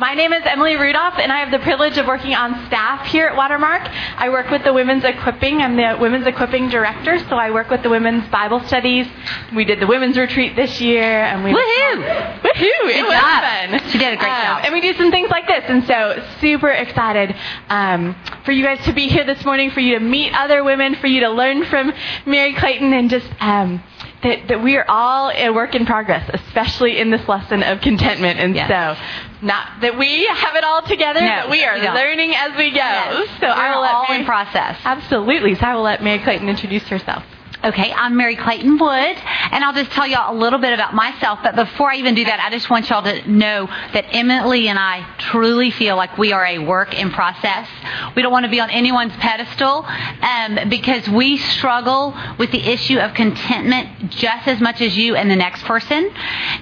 My name is Emily Rudolph, and I have the privilege of working on staff here at Watermark. I work with the Women's Equipping. I'm the Women's Equipping Director, so I work with the Women's Bible Studies. We did the Women's Retreat this year, and we woohoo, woohoo! It was job. fun. She did a great um, job, and we do some things like this, and so super excited um, for you guys to be here this morning, for you to meet other women, for you to learn from Mary Clayton, and just. Um, that, that we are all a work in progress, especially in this lesson of contentment. And yes. so, not that we have it all together, no, but we are learning as we go. Yes. So We're I will let all Mary, in process. Absolutely. So I will let Mary Clayton introduce herself. Okay, I'm Mary Clayton Wood, and I'll just tell y'all a little bit about myself. But before I even do that, I just want y'all to know that Emily and I truly feel like we are a work in process. We don't want to be on anyone's pedestal um, because we struggle with the issue of contentment just as much as you and the next person.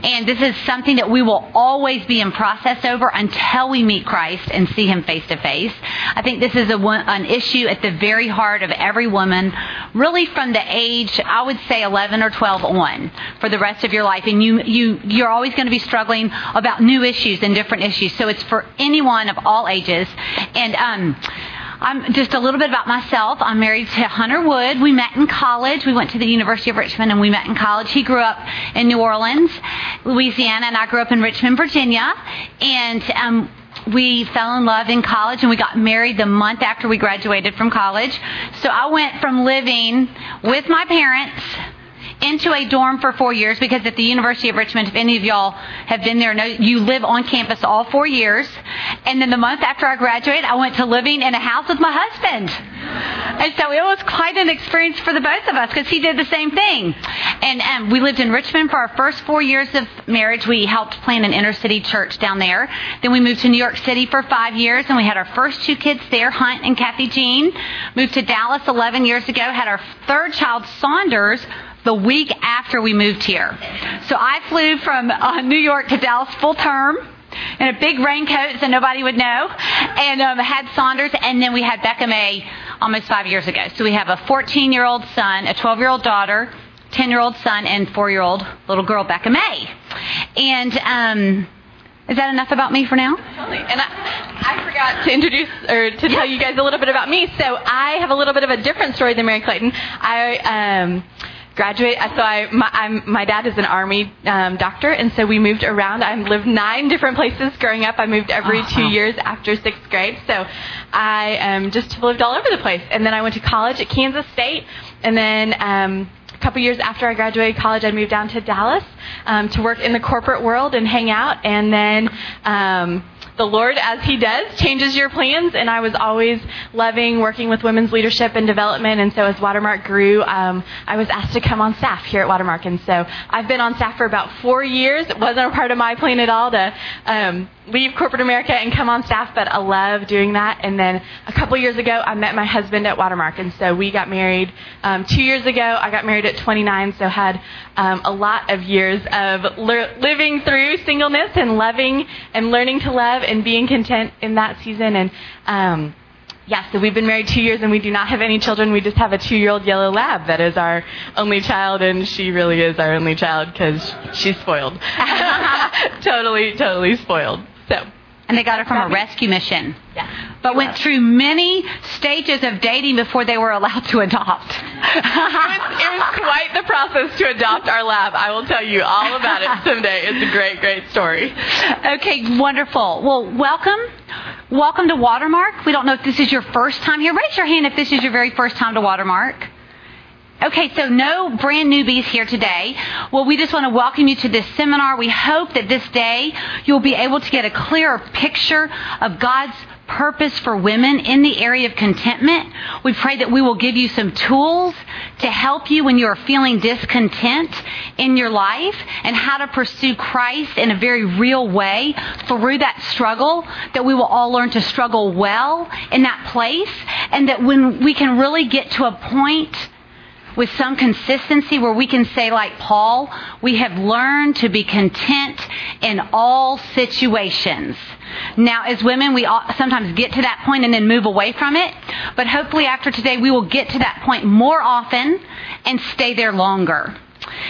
And this is something that we will always be in process over until we meet Christ and see Him face to face. I think this is a, an issue at the very heart of every woman, really from the age age, I would say 11 or 12 on for the rest of your life. And you, you, you're always going to be struggling about new issues and different issues. So it's for anyone of all ages. And, um, I'm just a little bit about myself. I'm married to Hunter Wood. We met in college. We went to the University of Richmond and we met in college. He grew up in New Orleans, Louisiana, and I grew up in Richmond, Virginia. And um, we fell in love in college and we got married the month after we graduated from college. So I went from living with my parents into a dorm for four years because at the University of Richmond, if any of y'all have been there, know you live on campus all four years. And then the month after I graduated, I went to living in a house with my husband. And so it was quite an experience for the both of us because he did the same thing. And um, we lived in Richmond for our first four years of marriage. We helped plan an inner city church down there. Then we moved to New York City for five years and we had our first two kids there, Hunt and Kathy Jean. Moved to Dallas 11 years ago, had our third child, Saunders, the week after we moved here. So I flew from uh, New York to Dallas full term in a big raincoat so nobody would know, and um, had Saunders, and then we had Becca May almost five years ago. So we have a 14 year old son, a 12 year old daughter, 10 year old son, and four year old little girl, Becca May. And, um, is that enough about me for now? Totally. And I, I forgot to introduce or to tell you guys a little bit about me. So I have a little bit of a different story than Mary Clayton. I um, graduate. So I, my, I'm, my dad is an army um, doctor, and so we moved around. I lived nine different places growing up. I moved every Oh, two wow. years after sixth grade. So I um, just lived all over the place. And then I went to college at Kansas State, and then. Um, a couple years after I graduated college, I moved down to Dallas um, to work in the corporate world and hang out. And then um, the Lord, as He does, changes your plans. And I was always loving working with women's leadership and development. And so as Watermark grew, um, I was asked to come on staff here at Watermark. And so I've been on staff for about four years. It wasn't a part of my plan at all to um, leave corporate America and come on staff, but I love doing that. And then a couple years ago, I met my husband at Watermark. And so we got married um, two years ago. I got married at 29, so had um, a lot of years of le- living through singleness and loving and learning to love and being content in that season. And um, yeah, so we've been married two years and we do not have any children. We just have a two-year-old yellow lab that is our only child, and she really is our only child because she's spoiled. totally, totally spoiled. So. And they got her from a rescue mission. Yeah. But went through many stages of dating before they were allowed to adopt. It was, it was quite the process to adopt our lab. I will tell you all about it someday. It's a great, great story. Okay, wonderful. Well, welcome. Welcome to Watermark. We don't know if this is your first time here. Raise your hand if this is your very first time to Watermark. Okay, so no brand newbies here today. Well, we just want to welcome you to this seminar. We hope that this day you'll be able to get a clearer picture of God's purpose for women in the area of contentment. We pray that we will give you some tools to help you when you're feeling discontent in your life and how to pursue Christ in a very real way through that struggle, that we will all learn to struggle well in that place, and that when we can really get to a point with some consistency where we can say, like Paul, we have learned to be content in all situations. Now, as women, we sometimes get to that point and then move away from it. But hopefully, after today, we will get to that point more often and stay there longer.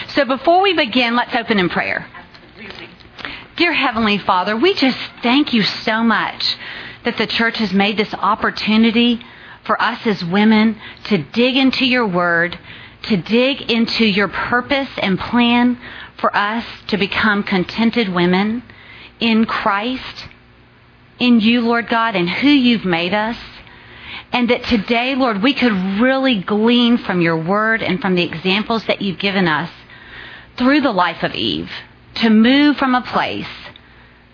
So, before we begin, let's open in prayer. Dear Heavenly Father, we just thank you so much that the church has made this opportunity for us as women to dig into your word, to dig into your purpose and plan for us to become contented women in Christ, in you, Lord God, and who you've made us. And that today, Lord, we could really glean from your word and from the examples that you've given us through the life of Eve to move from a place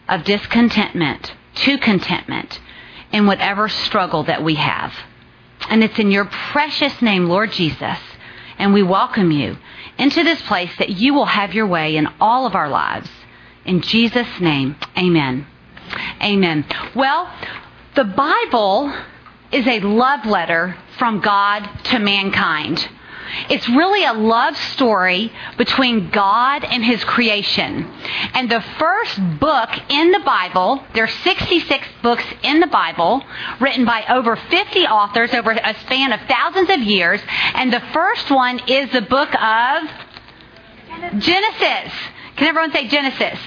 of discontentment to contentment in whatever struggle that we have. And it's in your precious name, Lord Jesus, and we welcome you into this place that you will have your way in all of our lives. In Jesus' name, amen. Amen. Well, the Bible is a love letter from God to mankind. It's really a love story between God and His creation. And the first book in the Bible, there are 66 books in the Bible, written by over 50 authors over a span of thousands of years. And the first one is the book of Genesis. Can everyone say Genesis?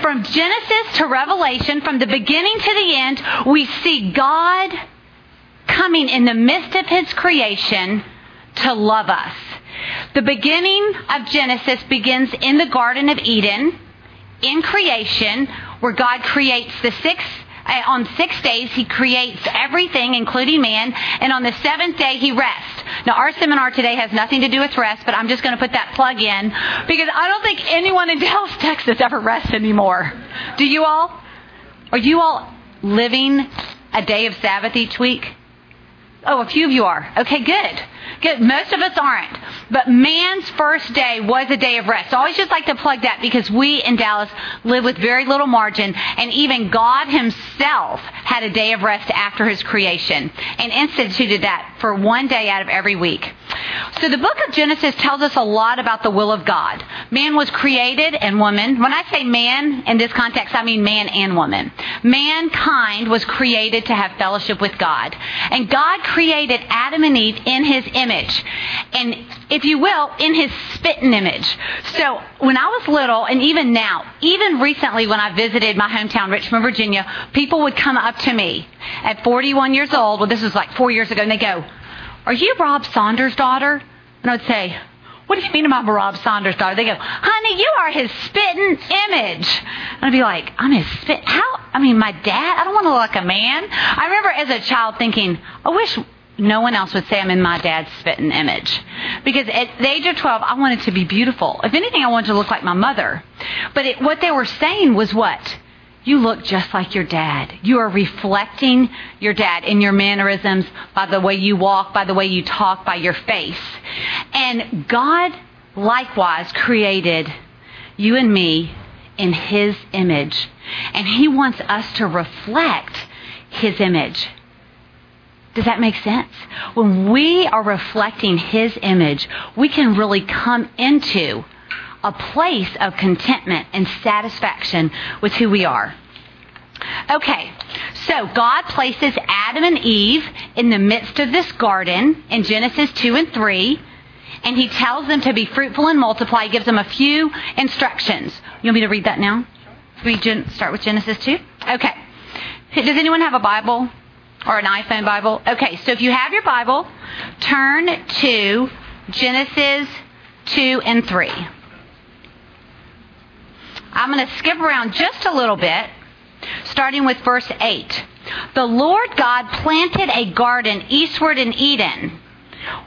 From Genesis to Revelation, from the beginning to the end, we see God coming in the midst of His creation to love us. The beginning of Genesis begins in the Garden of Eden, in creation, where God creates the six uh, on six days, he creates everything, including man, and on the seventh day, he rests. Now, our seminar today has nothing to do with rest, but I'm just going to put that plug in because I don't think anyone in Dallas, Texas ever rests anymore. Do you all? Are you all living a day of Sabbath each week? Oh, a few of you are. Okay, good. Most of us aren't. But man's first day was a day of rest. I always just like to plug that because we in Dallas live with very little margin, and even God Himself had a day of rest after His creation and instituted that for one day out of every week. So the book of Genesis tells us a lot about the will of God. Man was created and woman. When I say man in this context, I mean man and woman. Mankind was created to have fellowship with God. And God created Adam and Eve in His image. And if you will, in his spitting image. So when I was little, and even now, even recently when I visited my hometown, Richmond, Virginia, people would come up to me at 41 years old. Well, this was like four years ago, and they go, Are you Rob Saunders' daughter? And I would say, what do you mean I'm Rob Saunders' daughter? They go, honey, you are his spitting image. And I'd be like, I'm his spit. How? I mean, my dad. I don't want to look like a man. I remember as a child thinking, I wish no one else would say I'm in my dad's spitting image. Because at the age of 12, I wanted to be beautiful. If anything, I wanted to look like my mother. But it, what they were saying was what? You look just like your dad. You are reflecting your dad in your mannerisms, by the way you walk, by the way you talk, by your face. And God likewise created you and me in His image. And He wants us to reflect His image. Does that make sense? When we are reflecting His image, we can really come into a place of contentment and satisfaction with who we are. Okay, so God places Adam and Eve in the midst of this garden in Genesis 2 and 3, and He tells them to be fruitful and multiply. He gives them a few instructions. You want me to read that now? We start with Genesis 2? Okay. Does anyone have a Bible? Or an iPhone Bible. Okay, so if you have your Bible, turn to Genesis 2 and 3. I'm going to skip around just a little bit, starting with verse 8. The Lord God planted a garden eastward in Eden.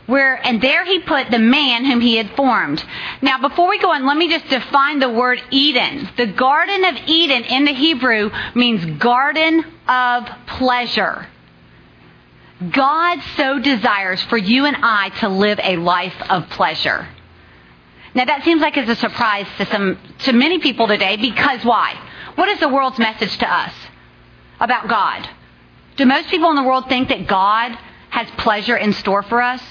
Where and there he put the man whom he had formed. Now, before we go on, let me just define the word Eden. The Garden of Eden in the Hebrew means garden of pleasure. God so desires for you and I to live a life of pleasure. Now that seems like it's a surprise to some to many people today because why? What is the world's message to us about God? Do most people in the world think that God has pleasure in store for us?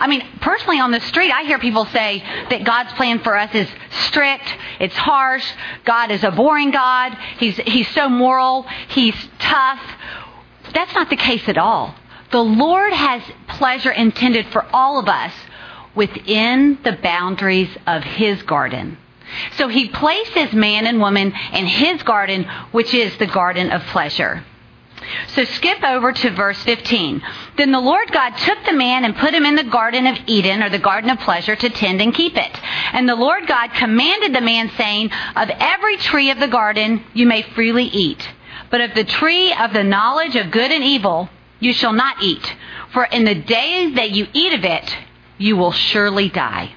I mean, personally on the street, I hear people say that God's plan for us is strict, it's harsh, God is a boring God, He's, He's so moral, He's tough. That's not the case at all. The Lord has pleasure intended for all of us within the boundaries of His garden. So he places man and woman in his garden, which is the garden of pleasure. So skip over to verse 15. Then the Lord God took the man and put him in the garden of Eden, or the garden of pleasure, to tend and keep it. And the Lord God commanded the man, saying, Of every tree of the garden you may freely eat, but of the tree of the knowledge of good and evil you shall not eat, for in the day that you eat of it, you will surely die.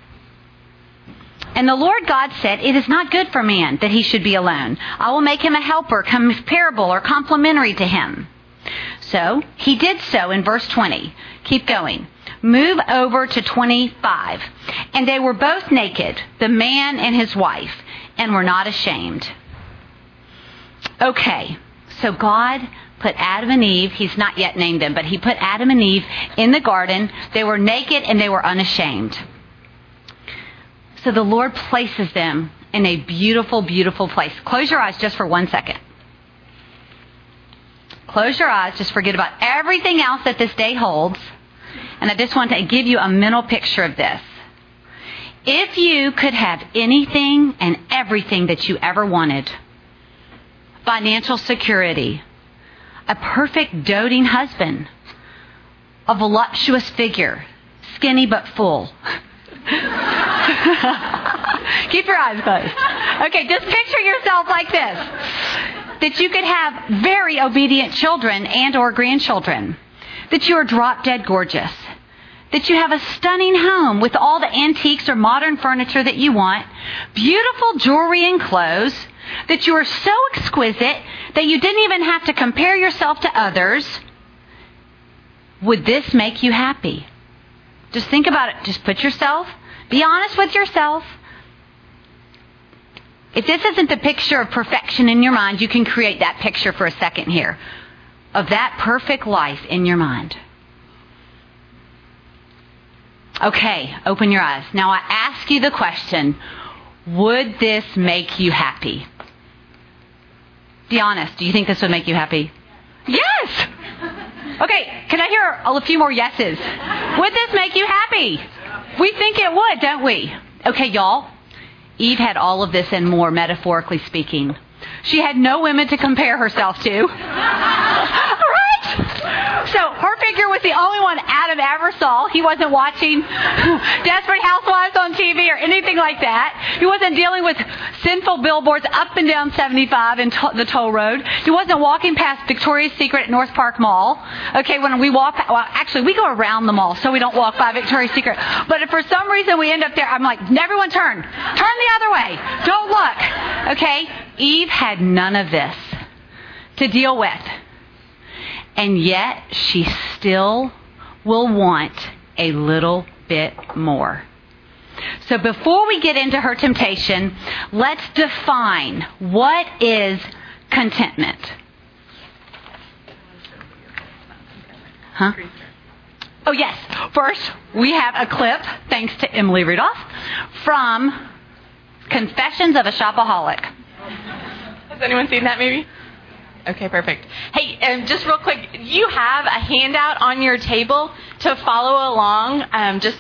And the Lord God said, It is not good for man that he should be alone. I will make him a helper, comparable or complementary to him. So he did so in verse 20. Keep going. Move over to 25. And they were both naked, the man and his wife, and were not ashamed. Okay, so God put Adam and Eve, he's not yet named them, but he put Adam and Eve in the garden. They were naked and they were unashamed. So the Lord places them in a beautiful, beautiful place. Close your eyes just for one second. Close your eyes, just forget about everything else that this day holds. And I just want to give you a mental picture of this. If you could have anything and everything that you ever wanted financial security, a perfect doting husband, a voluptuous figure, skinny but full. Keep your eyes closed. Okay, just picture yourself like this. That you could have very obedient children and or grandchildren. That you are drop dead gorgeous. That you have a stunning home with all the antiques or modern furniture that you want. Beautiful jewelry and clothes. That you are so exquisite that you didn't even have to compare yourself to others. Would this make you happy? Just think about it. Just put yourself, be honest with yourself. If this isn't the picture of perfection in your mind, you can create that picture for a second here of that perfect life in your mind. Okay, open your eyes. Now I ask you the question would this make you happy? Be honest. Do you think this would make you happy? Yes! Okay, can I hear a few more yeses? Would this make you happy? We think it would, don't we? Okay, y'all. Eve had all of this and more, metaphorically speaking. She had no women to compare herself to. So her figure was the only one Adam ever saw. He wasn't watching Desperate Housewives on TV or anything like that. He wasn't dealing with sinful billboards up and down 75 and to- the toll road. He wasn't walking past Victoria's Secret at North Park Mall. Okay, when we walk, well, actually, we go around the mall so we don't walk by Victoria's Secret. But if for some reason we end up there, I'm like, everyone turn. Turn the other way. Don't look. Okay? Eve had none of this to deal with. And yet she still will want a little bit more. So before we get into her temptation, let's define what is contentment. Huh? Oh, yes. First, we have a clip, thanks to Emily Rudolph, from Confessions of a Shopaholic. Has anyone seen that movie? Okay, perfect. Hey, um, just real quick, you have a handout on your table to follow along. Um, just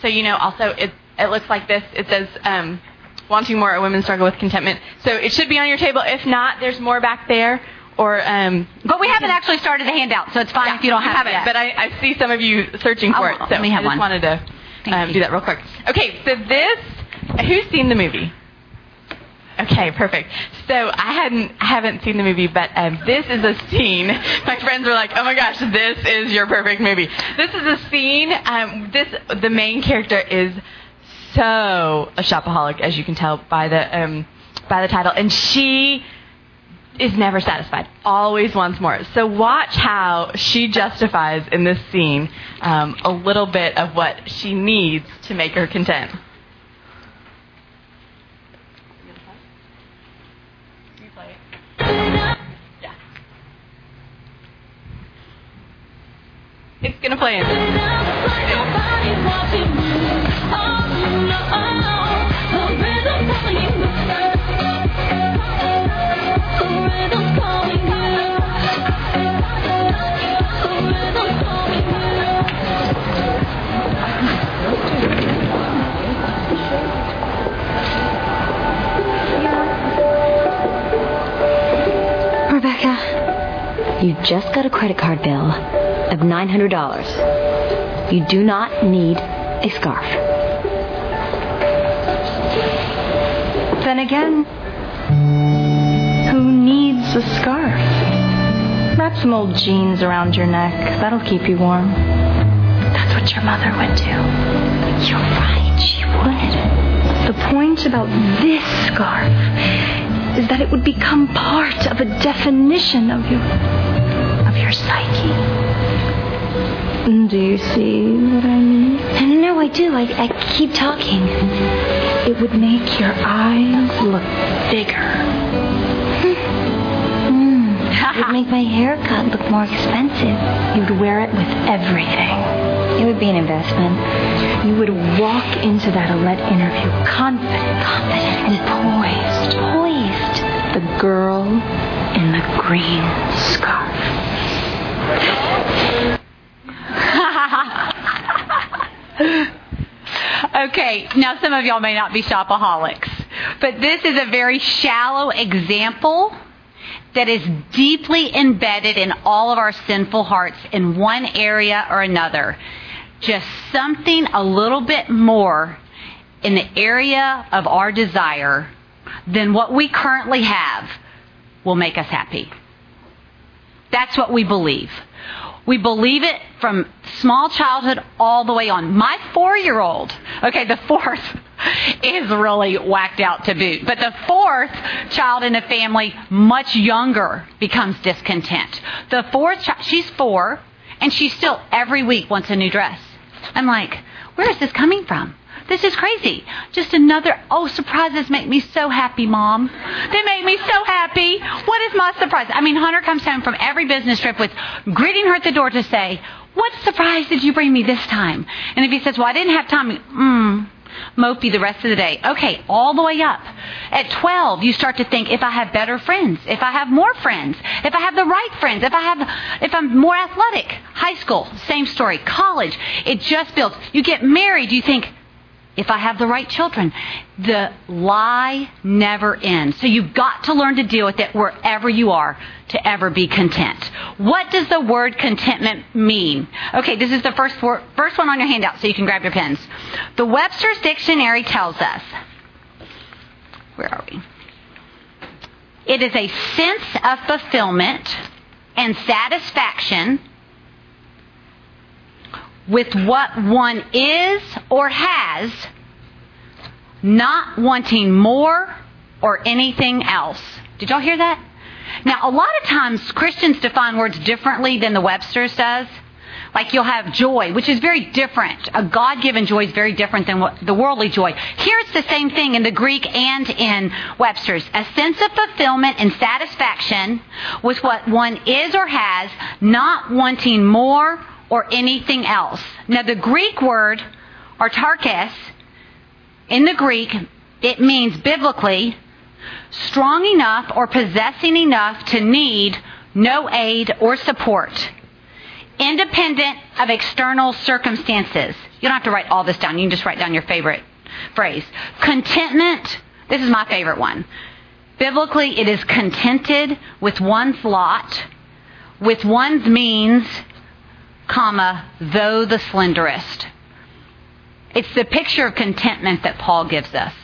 so you know, also it it looks like this. It says um, wanting more, a women struggle with contentment. So it should be on your table. If not, there's more back there. Or, um, but we haven't actually started the handout, so it's fine yeah, if you don't have it. Yet. But I, I see some of you searching for oh, it, so let me have I just one. wanted to um, do that real quick. Okay, so this, who's seen the movie? Okay, perfect. So I hadn't haven't seen the movie, but um, this is a scene. My friends were like, "Oh my gosh, this is your perfect movie." This is a scene. Um, this the main character is so a shopaholic, as you can tell by the um, by the title, and she is never satisfied. Always wants more. So watch how she justifies in this scene um, a little bit of what she needs to make her content. Yeah. It's gonna play in. You just got a credit card bill of $900. You do not need a scarf. Then again, who needs a scarf? Wrap some old jeans around your neck. That'll keep you warm. That's what your mother would do. You're right, she would. The point about this scarf is that it would become part of a definition of your of your psyche. Do you see what I mean? No, I do. I, I keep talking. It would make your eyes look bigger. Hmm. It would make my haircut look more expensive. You'd wear it with everything. It would be an investment. You would walk into that Alette interview confident, Confident and poised. poised. The girl in the green scarf. okay, now some of y'all may not be shopaholics, but this is a very shallow example that is deeply embedded in all of our sinful hearts in one area or another. Just something a little bit more in the area of our desire than what we currently have will make us happy. That's what we believe. We believe it from small childhood all the way on. My four year old, okay, the fourth is really whacked out to boot. But the fourth child in a family, much younger, becomes discontent. The fourth child, she's four, and she still every week wants a new dress. I'm like, where is this coming from? This is crazy. Just another, oh, surprises make me so happy, Mom. They make me so happy. What is my surprise? I mean, Hunter comes home from every business trip with greeting her at the door to say, what surprise did you bring me this time? And if he says, well, I didn't have time, mmm mopey the rest of the day. Okay, all the way up. At 12, you start to think if I have better friends, if I have more friends, if I have the right friends, if I have, if I'm more athletic. High school, same story. College, it just builds. You get married, you think, if I have the right children. The lie never ends. So you've got to learn to deal with it wherever you are to ever be content. What does the word contentment mean? Okay, this is the first, first one on your handout, so you can grab your pens. The Webster's Dictionary tells us, where are we? It is a sense of fulfillment and satisfaction with what one is or has, not wanting more or anything else. Did y'all hear that? Now, a lot of times Christians define words differently than the Webster's does. Like you'll have joy, which is very different. A God given joy is very different than the worldly joy. Here it's the same thing in the Greek and in Webster's. A sense of fulfillment and satisfaction with what one is or has, not wanting more or anything else. Now, the Greek word, autarkes, in the Greek, it means biblically strong enough or possessing enough to need no aid or support, independent of external circumstances. You don't have to write all this down. You can just write down your favorite phrase. Contentment, this is my favorite one. Biblically, it is contented with one's lot, with one's means, comma, though the slenderest. It's the picture of contentment that Paul gives us.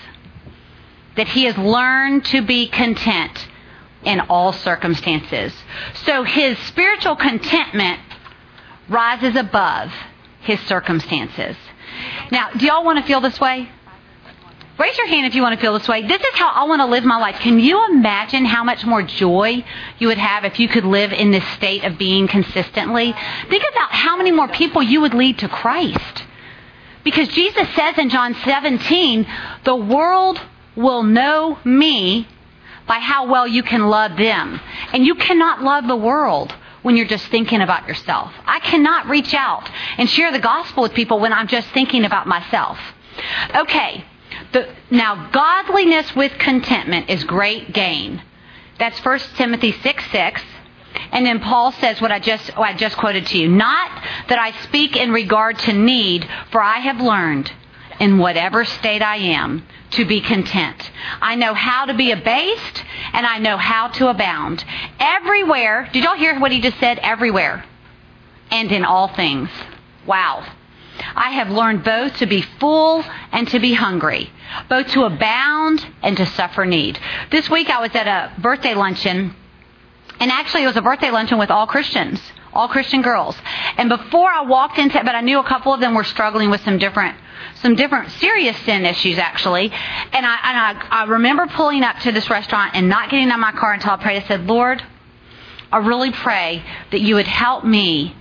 That he has learned to be content in all circumstances. So his spiritual contentment rises above his circumstances. Now, do y'all want to feel this way? Raise your hand if you want to feel this way. This is how I want to live my life. Can you imagine how much more joy you would have if you could live in this state of being consistently? Think about how many more people you would lead to Christ. Because Jesus says in John 17, the world will know me by how well you can love them. And you cannot love the world when you're just thinking about yourself. I cannot reach out and share the gospel with people when I'm just thinking about myself. Okay, the, now, godliness with contentment is great gain. That's 1 Timothy 6 6. And then Paul says what I just I just quoted to you. Not that I speak in regard to need, for I have learned in whatever state I am to be content. I know how to be abased and I know how to abound. everywhere. Did y'all hear what he just said? Everywhere. And in all things. Wow. I have learned both to be full and to be hungry, both to abound and to suffer need. This week I was at a birthday luncheon, and actually it was a birthday luncheon with all Christians, all Christian girls. And before I walked into it, but I knew a couple of them were struggling with some different some different serious sin issues actually. And I and I, I remember pulling up to this restaurant and not getting out of my car until I prayed. I said, Lord, I really pray that you would help me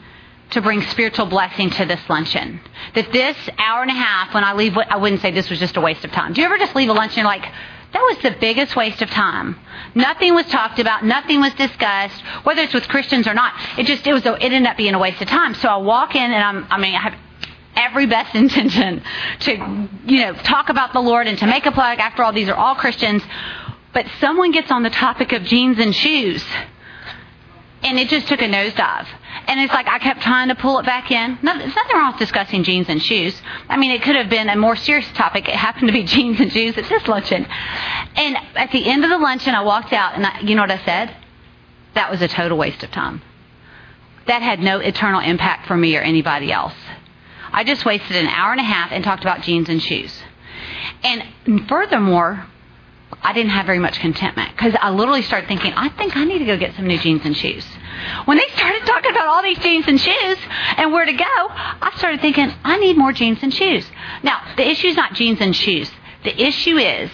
to bring spiritual blessing to this luncheon. That this hour and a half, when I leave, I wouldn't say this was just a waste of time. Do you ever just leave a luncheon and like, that was the biggest waste of time. Nothing was talked about. Nothing was discussed, whether it's with Christians or not. It just, it was, a, it ended up being a waste of time. So I walk in and I'm, I mean, I have every best intention to, you know, talk about the Lord and to make a plug. After all, these are all Christians. But someone gets on the topic of jeans and shoes. And it just took a nosedive. And it's like I kept trying to pull it back in. No, there's nothing wrong with discussing jeans and shoes. I mean, it could have been a more serious topic. It happened to be jeans and shoes at this luncheon. And at the end of the luncheon, I walked out, and I, you know what I said? That was a total waste of time. That had no eternal impact for me or anybody else. I just wasted an hour and a half and talked about jeans and shoes. And furthermore, I didn't have very much contentment because I literally started thinking, I think I need to go get some new jeans and shoes. When they started talking about all these jeans and shoes and where to go, I started thinking, I need more jeans and shoes. Now, the issue is not jeans and shoes. The issue is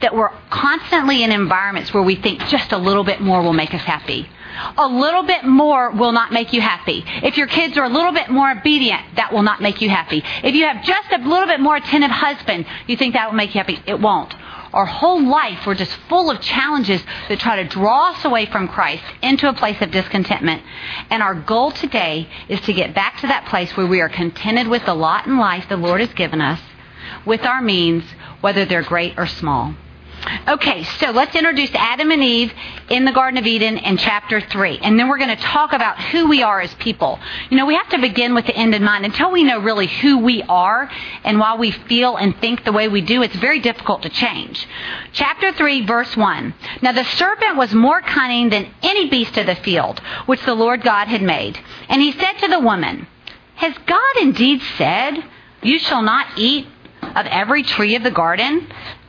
that we're constantly in environments where we think just a little bit more will make us happy. A little bit more will not make you happy. If your kids are a little bit more obedient, that will not make you happy. If you have just a little bit more attentive husband, you think that will make you happy. It won't. Our whole life, we're just full of challenges that try to draw us away from Christ into a place of discontentment. And our goal today is to get back to that place where we are contented with the lot in life the Lord has given us, with our means, whether they're great or small. Okay, so let's introduce Adam and Eve in the Garden of Eden in chapter 3. And then we're going to talk about who we are as people. You know, we have to begin with the end in mind. Until we know really who we are and why we feel and think the way we do, it's very difficult to change. Chapter 3, verse 1. Now the serpent was more cunning than any beast of the field, which the Lord God had made. And he said to the woman, Has God indeed said, You shall not eat of every tree of the garden?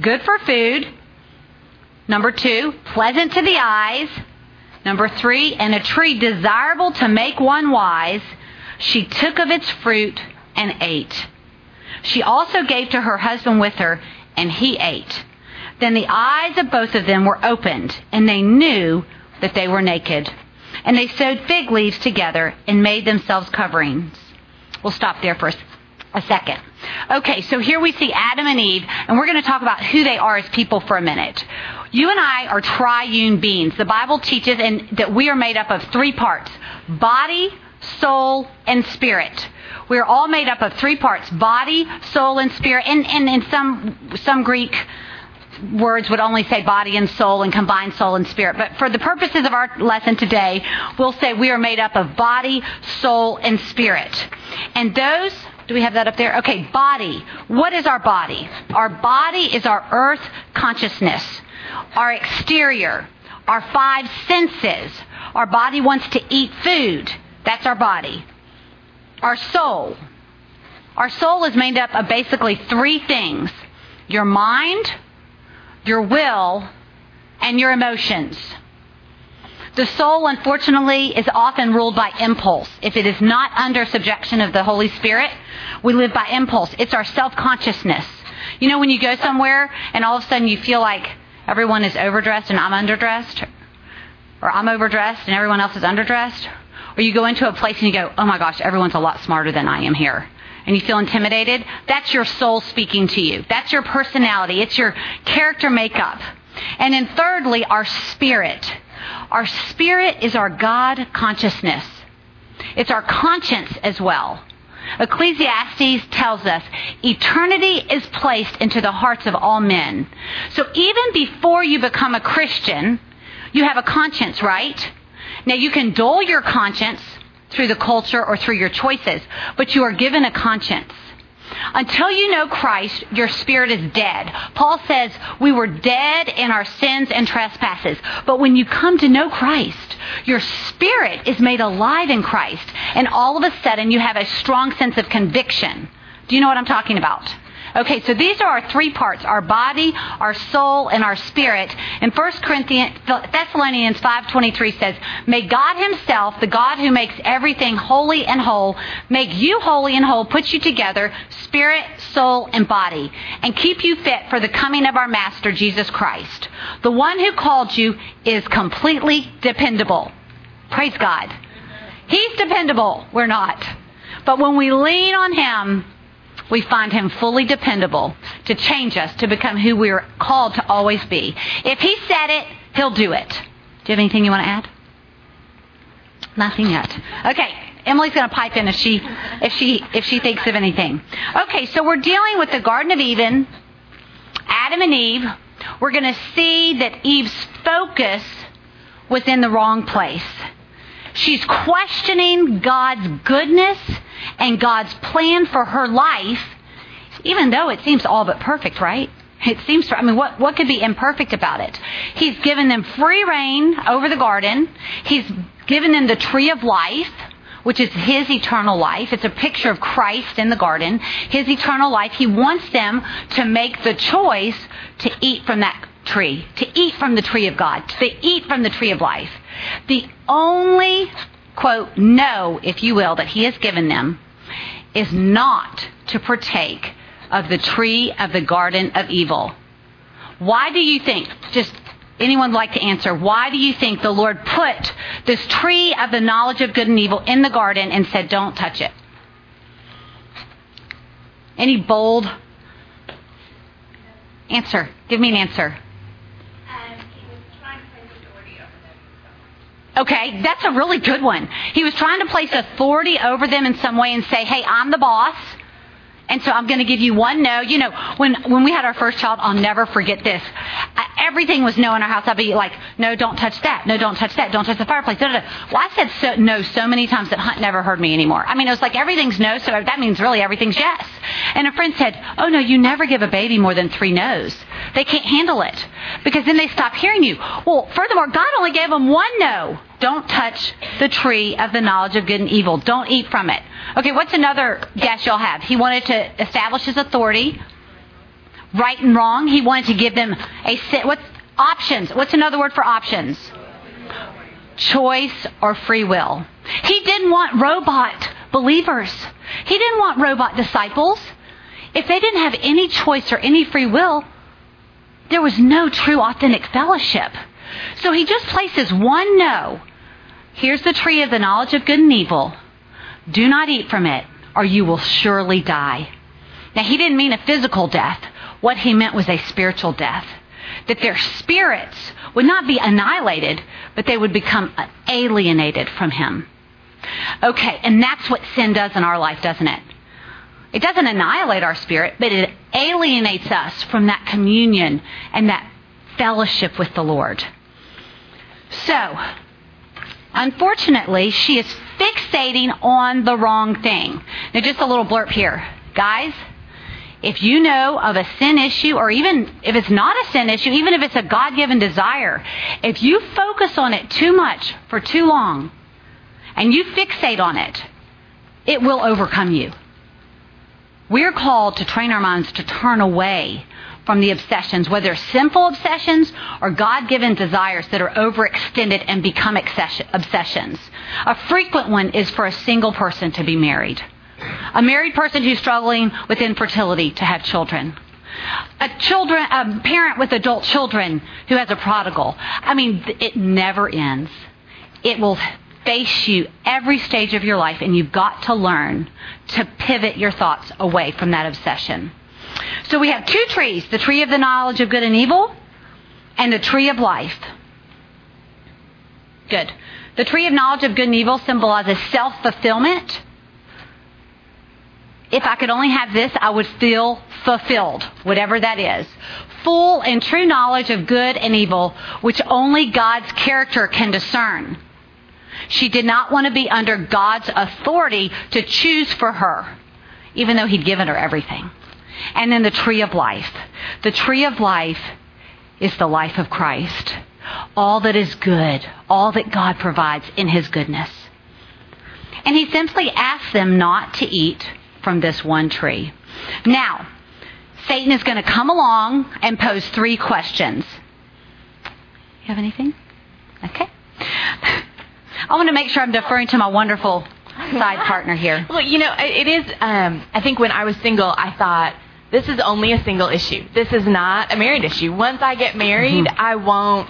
good for food. Number two, pleasant to the eyes. Number three, and a tree desirable to make one wise. She took of its fruit and ate. She also gave to her husband with her, and he ate. Then the eyes of both of them were opened, and they knew that they were naked. And they sewed fig leaves together and made themselves coverings. We'll stop there for a second. Okay, so here we see Adam and Eve, and we're going to talk about who they are as people for a minute. You and I are triune beings. The Bible teaches and that we are made up of three parts body, soul, and spirit. We're all made up of three parts body, soul, and spirit. And, and in some, some Greek words would only say body and soul and combine soul and spirit. But for the purposes of our lesson today, we'll say we are made up of body, soul, and spirit. And those do we have that up there? Okay, body. What is our body? Our body is our earth consciousness, our exterior, our five senses. Our body wants to eat food. That's our body. Our soul. Our soul is made up of basically three things your mind, your will, and your emotions. The soul, unfortunately, is often ruled by impulse. If it is not under subjection of the Holy Spirit, we live by impulse. It's our self consciousness. You know, when you go somewhere and all of a sudden you feel like everyone is overdressed and I'm underdressed, or I'm overdressed and everyone else is underdressed, or you go into a place and you go, oh my gosh, everyone's a lot smarter than I am here. And you feel intimidated, that's your soul speaking to you. That's your personality. It's your character makeup. And then thirdly, our spirit. Our spirit is our God consciousness. It's our conscience as well. Ecclesiastes tells us eternity is placed into the hearts of all men. So even before you become a Christian, you have a conscience, right? Now you can dull your conscience through the culture or through your choices, but you are given a conscience. Until you know Christ, your spirit is dead. Paul says we were dead in our sins and trespasses. But when you come to know Christ, your spirit is made alive in Christ. And all of a sudden you have a strong sense of conviction. Do you know what I'm talking about? Okay, so these are our three parts, our body, our soul, and our spirit. And 1 Corinthians, Thessalonians 5.23 says, May God himself, the God who makes everything holy and whole, make you holy and whole, put you together, spirit, soul, and body, and keep you fit for the coming of our Master, Jesus Christ. The one who called you is completely dependable. Praise God. He's dependable. We're not. But when we lean on him, we find him fully dependable to change us to become who we're called to always be. If he said it, he'll do it. Do you have anything you want to add? Nothing yet. Okay. Emily's going to pipe in if she if she if she thinks of anything. Okay, so we're dealing with the Garden of Eden, Adam and Eve. We're going to see that Eve's focus was in the wrong place. She's questioning God's goodness and God's plan for her life, even though it seems all but perfect, right? It seems, I mean, what, what could be imperfect about it? He's given them free rein over the garden. He's given them the tree of life, which is his eternal life. It's a picture of Christ in the garden. His eternal life. He wants them to make the choice to eat from that tree, to eat from the tree of God, to eat from the tree of life. The only, quote, no, if you will, that he has given them is not to partake of the tree of the garden of evil. Why do you think, just anyone like to answer, why do you think the Lord put this tree of the knowledge of good and evil in the garden and said, don't touch it? Any bold answer? Give me an answer. Okay, that's a really good one. He was trying to place authority over them in some way and say, hey, I'm the boss. And so I'm going to give you one no. You know, when when we had our first child, I'll never forget this. Everything was no in our house. I'd be like, no, don't touch that. No, don't touch that. Don't touch the fireplace. Da, da, da. Well, I said so, no so many times that Hunt never heard me anymore. I mean, it was like everything's no, so that means really everything's yes. And a friend said, oh no, you never give a baby more than three no's. They can't handle it because then they stop hearing you. Well, furthermore, God only gave them one no. Don't touch the tree of the knowledge of good and evil. Don't eat from it. Okay, what's another guess you'll have? He wanted to establish his authority, right and wrong. He wanted to give them a what options? What's another word for options? Choice or free will. He didn't want robot believers. He didn't want robot disciples. If they didn't have any choice or any free will, there was no true authentic fellowship. So he just places one no Here's the tree of the knowledge of good and evil. Do not eat from it, or you will surely die. Now, he didn't mean a physical death. What he meant was a spiritual death. That their spirits would not be annihilated, but they would become alienated from him. Okay, and that's what sin does in our life, doesn't it? It doesn't annihilate our spirit, but it alienates us from that communion and that fellowship with the Lord. So, Unfortunately, she is fixating on the wrong thing. Now, just a little blurb here. Guys, if you know of a sin issue, or even if it's not a sin issue, even if it's a God given desire, if you focus on it too much for too long and you fixate on it, it will overcome you. We're called to train our minds to turn away from the obsessions, whether sinful obsessions or God given desires that are overextended and become obsessions. A frequent one is for a single person to be married. A married person who's struggling with infertility to have children. A children, a parent with adult children who has a prodigal. I mean, it never ends. It will face you every stage of your life, and you've got to learn to pivot your thoughts away from that obsession. So we have two trees the tree of the knowledge of good and evil and the tree of life. Good. The tree of knowledge of good and evil symbolizes self fulfillment. If I could only have this, I would feel fulfilled, whatever that is. Full and true knowledge of good and evil, which only God's character can discern. She did not want to be under God's authority to choose for her, even though He'd given her everything. And then the tree of life. The tree of life is the life of Christ. All that is good, all that God provides in His goodness. And He simply asked them not to eat from this one tree. Now, Satan is going to come along and pose three questions. You have anything? Okay. I want to make sure I'm deferring to my wonderful side partner here. Well, you know, it is. Um, I think when I was single, I thought this is only a single issue. This is not a married issue. Once I get married, mm-hmm. I won't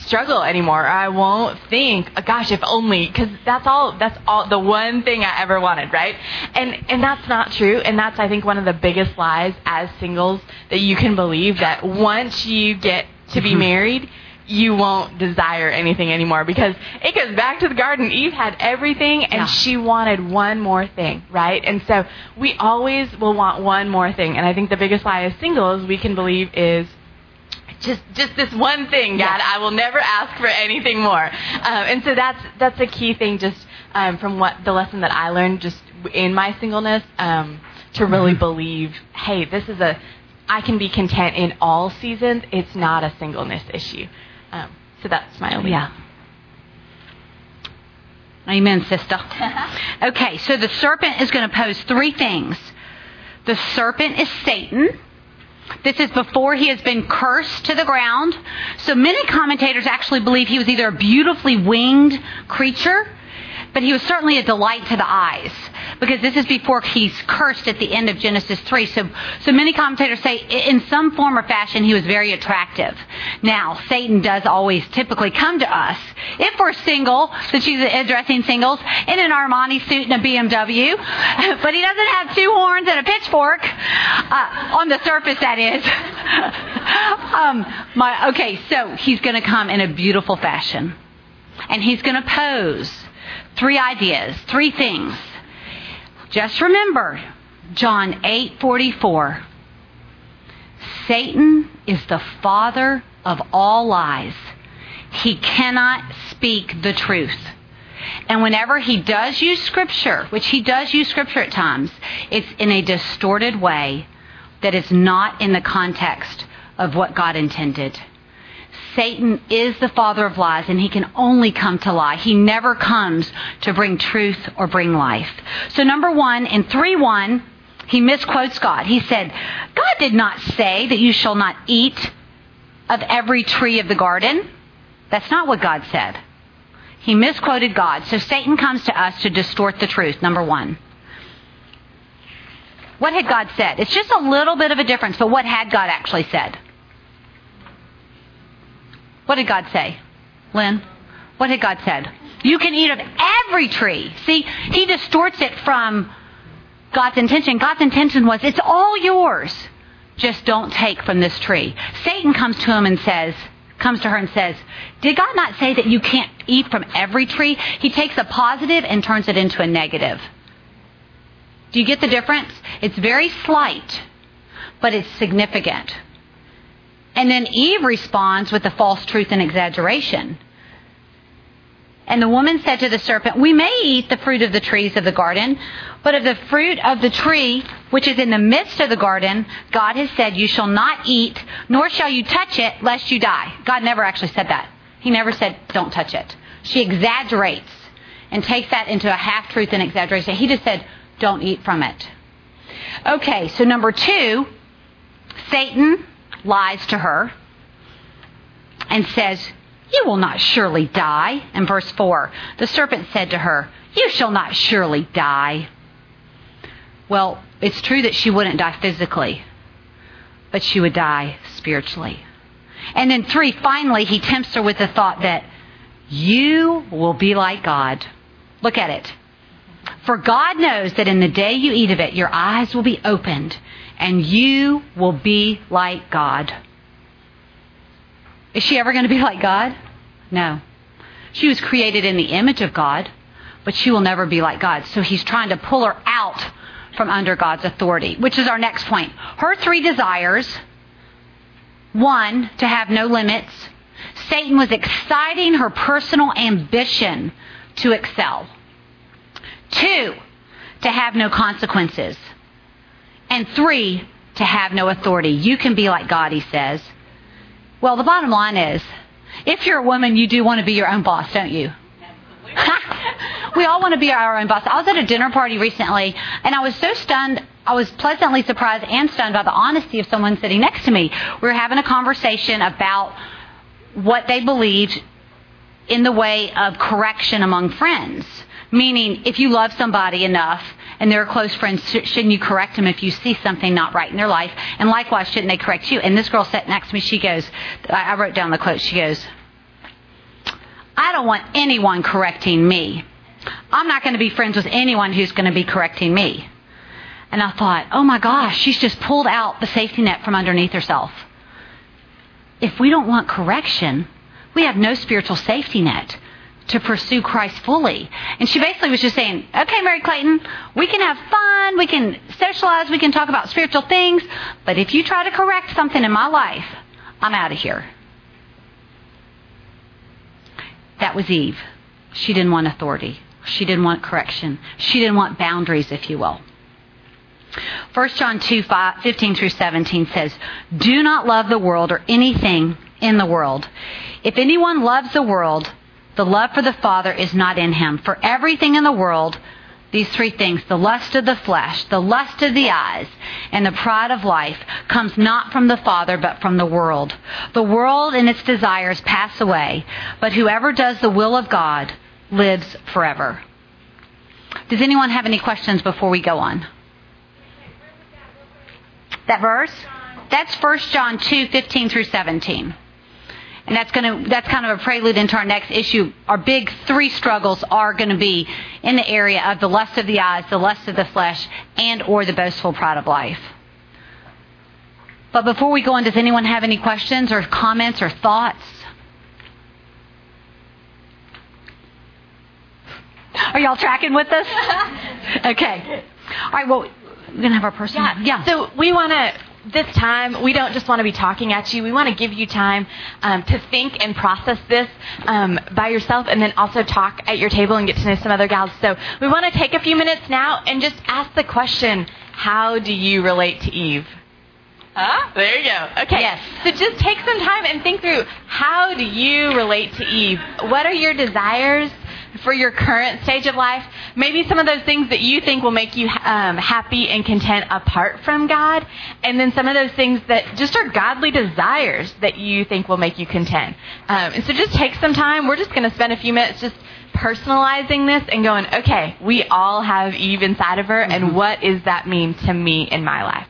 struggle anymore. I won't think, oh, gosh, if only, because that's all. That's all. The one thing I ever wanted, right? And and that's not true. And that's I think one of the biggest lies as singles that you can believe that once you get to be mm-hmm. married you won't desire anything anymore because it goes back to the garden. Eve had everything and yeah. she wanted one more thing, right? And so we always will want one more thing. And I think the biggest lie as singles we can believe is just just this one thing, God. I will never ask for anything more. Um, and so that's that's a key thing, just um, from what the lesson that I learned, just in my singleness, um, to really mm-hmm. believe, hey, this is a I can be content in all seasons. It's not a singleness issue. Um, so that's my only. Yeah. Amen, sister. okay, so the serpent is going to pose three things. The serpent is Satan. This is before he has been cursed to the ground. So many commentators actually believe he was either a beautifully winged creature but he was certainly a delight to the eyes because this is before he's cursed at the end of Genesis 3. So, so many commentators say in some form or fashion he was very attractive. Now, Satan does always typically come to us if we're single, since she's addressing singles, in an Armani suit and a BMW, but he doesn't have two horns and a pitchfork uh, on the surface. That is. um, my okay, so he's going to come in a beautiful fashion, and he's going to pose Three ideas, three things. Just remember John 8:44. Satan is the father of all lies. He cannot speak the truth. And whenever he does use scripture, which he does use scripture at times, it's in a distorted way that is not in the context of what God intended. Satan is the father of lies and he can only come to lie. He never comes to bring truth or bring life. So number one, in 3-1, he misquotes God. He said, God did not say that you shall not eat of every tree of the garden. That's not what God said. He misquoted God. So Satan comes to us to distort the truth, number one. What had God said? It's just a little bit of a difference, but what had God actually said? What did God say? Lynn? What had God said? You can eat of every tree. See, he distorts it from God's intention. God's intention was, it's all yours. Just don't take from this tree. Satan comes to him and says, comes to her and says, Did God not say that you can't eat from every tree? He takes a positive and turns it into a negative. Do you get the difference? It's very slight, but it's significant. And then Eve responds with the false truth and exaggeration. And the woman said to the serpent, We may eat the fruit of the trees of the garden, but of the fruit of the tree which is in the midst of the garden, God has said, You shall not eat, nor shall you touch it, lest you die. God never actually said that. He never said, Don't touch it. She exaggerates and takes that into a half truth and exaggeration. He just said, Don't eat from it. Okay, so number two, Satan lies to her and says, You will not surely die. In verse 4, the serpent said to her, You shall not surely die. Well, it's true that she wouldn't die physically, but she would die spiritually. And then, three, finally, he tempts her with the thought that you will be like God. Look at it. For God knows that in the day you eat of it, your eyes will be opened and you will be like God. Is she ever going to be like God? No. She was created in the image of God, but she will never be like God. So he's trying to pull her out from under God's authority, which is our next point. Her three desires one, to have no limits. Satan was exciting her personal ambition to excel. Two, to have no consequences. And three, to have no authority. You can be like God, he says. Well, the bottom line is, if you're a woman, you do want to be your own boss, don't you? we all want to be our own boss. I was at a dinner party recently, and I was so stunned. I was pleasantly surprised and stunned by the honesty of someone sitting next to me. We were having a conversation about what they believed in the way of correction among friends. Meaning, if you love somebody enough and they're close friend, shouldn't you correct them if you see something not right in their life? And likewise, shouldn't they correct you? And this girl sat next to me. She goes, I wrote down the quote. She goes, I don't want anyone correcting me. I'm not going to be friends with anyone who's going to be correcting me. And I thought, oh my gosh, she's just pulled out the safety net from underneath herself. If we don't want correction, we have no spiritual safety net to pursue Christ fully. And she basically was just saying, okay, Mary Clayton, we can have fun, we can socialize, we can talk about spiritual things, but if you try to correct something in my life, I'm out of here. That was Eve. She didn't want authority. She didn't want correction. She didn't want boundaries, if you will. 1 John 2 5, 15 through 17 says, Do not love the world or anything in the world. If anyone loves the world, the love for the Father is not in him. For everything in the world, these three things the lust of the flesh, the lust of the eyes, and the pride of life comes not from the Father, but from the world. The world and its desires pass away, but whoever does the will of God lives forever. Does anyone have any questions before we go on? That verse? That's 1 John 2, 15 through 17. And that's going to, that's kind of a prelude into our next issue. Our big three struggles are going to be in the area of the lust of the eyes, the lust of the flesh, and or the boastful pride of life. But before we go on, does anyone have any questions or comments or thoughts? Are y'all tracking with us? okay. All right, well, we're going to have our person. Yeah. yeah. So we want to this time, we don't just want to be talking at you. We want to give you time um, to think and process this um, by yourself and then also talk at your table and get to know some other gals. So we want to take a few minutes now and just ask the question How do you relate to Eve? Huh? There you go. Okay. Yes. So just take some time and think through how do you relate to Eve? What are your desires? For your current stage of life, maybe some of those things that you think will make you um, happy and content apart from God, and then some of those things that just are godly desires that you think will make you content. Um, and so just take some time. We're just going to spend a few minutes just personalizing this and going, okay, we all have Eve inside of her, mm-hmm. and what does that mean to me in my life?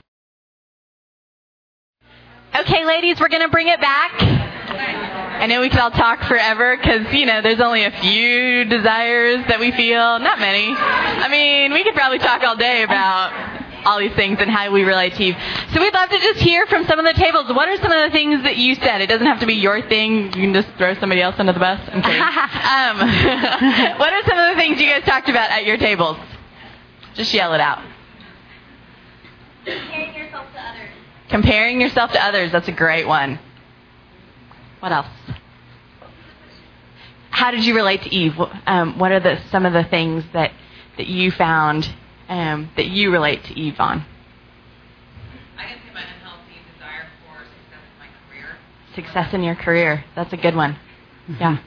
Okay, ladies, we're going to bring it back. I know we could all talk forever because, you know, there's only a few desires that we feel, not many. I mean, we could probably talk all day about all these things and how we relate to you. So we'd love to just hear from some of the tables. What are some of the things that you said? It doesn't have to be your thing. You can just throw somebody else under the bus. I'm kidding. um, what are some of the things you guys talked about at your tables? Just yell it out. Comparing yourself to others. Comparing yourself to others. That's a great one. What else? How did you relate to Eve? Um, what are the, some of the things that, that you found um, that you relate to Eve on? I can see my unhealthy desire for success in my career. Success in your career. That's a good one. Mm-hmm. Yeah.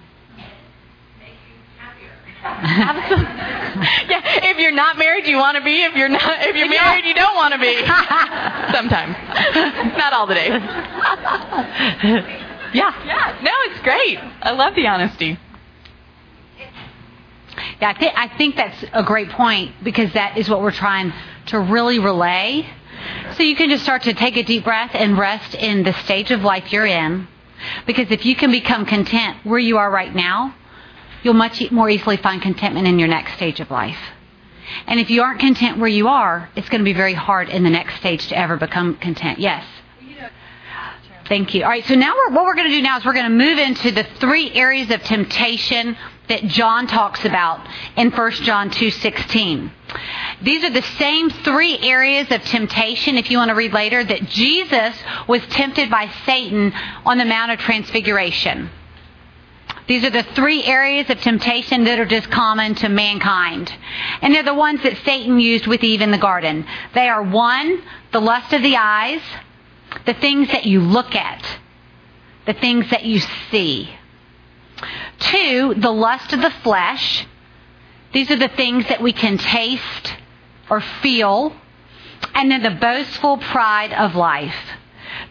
yeah, if you're not married, you want to be. If you're not, if you're married, you don't want to be. Sometimes, not all the days. Yeah. Yeah. No, it's great. I love the honesty. Yeah, I think I think that's a great point because that is what we're trying to really relay. So you can just start to take a deep breath and rest in the stage of life you're in. Because if you can become content where you are right now, you'll much more easily find contentment in your next stage of life. And if you aren't content where you are, it's going to be very hard in the next stage to ever become content. Yes. Thank you. All right, so now we're, what we're going to do now is we're going to move into the three areas of temptation that John talks about in 1 John 2:16. These are the same three areas of temptation if you want to read later that Jesus was tempted by Satan on the Mount of Transfiguration. These are the three areas of temptation that are just common to mankind. And they're the ones that Satan used with Eve in the garden. They are one, the lust of the eyes, the things that you look at, the things that you see. Two, the lust of the flesh. These are the things that we can taste or feel. And then the boastful pride of life.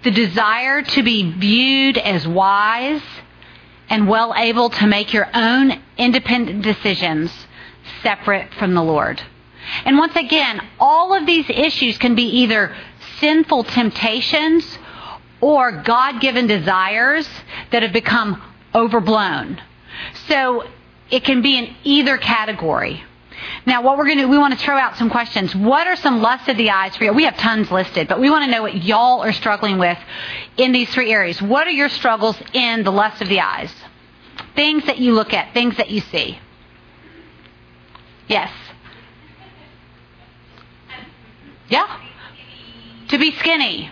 The desire to be viewed as wise and well able to make your own independent decisions separate from the Lord. And once again, all of these issues can be either sinful temptations or God given desires that have become overblown. So it can be in either category. Now, what we're going to do, we want to throw out some questions. What are some lusts of the eyes for you? We have tons listed, but we want to know what y'all are struggling with in these three areas. What are your struggles in the lust of the eyes? Things that you look at, things that you see. Yes. Yeah. To be skinny.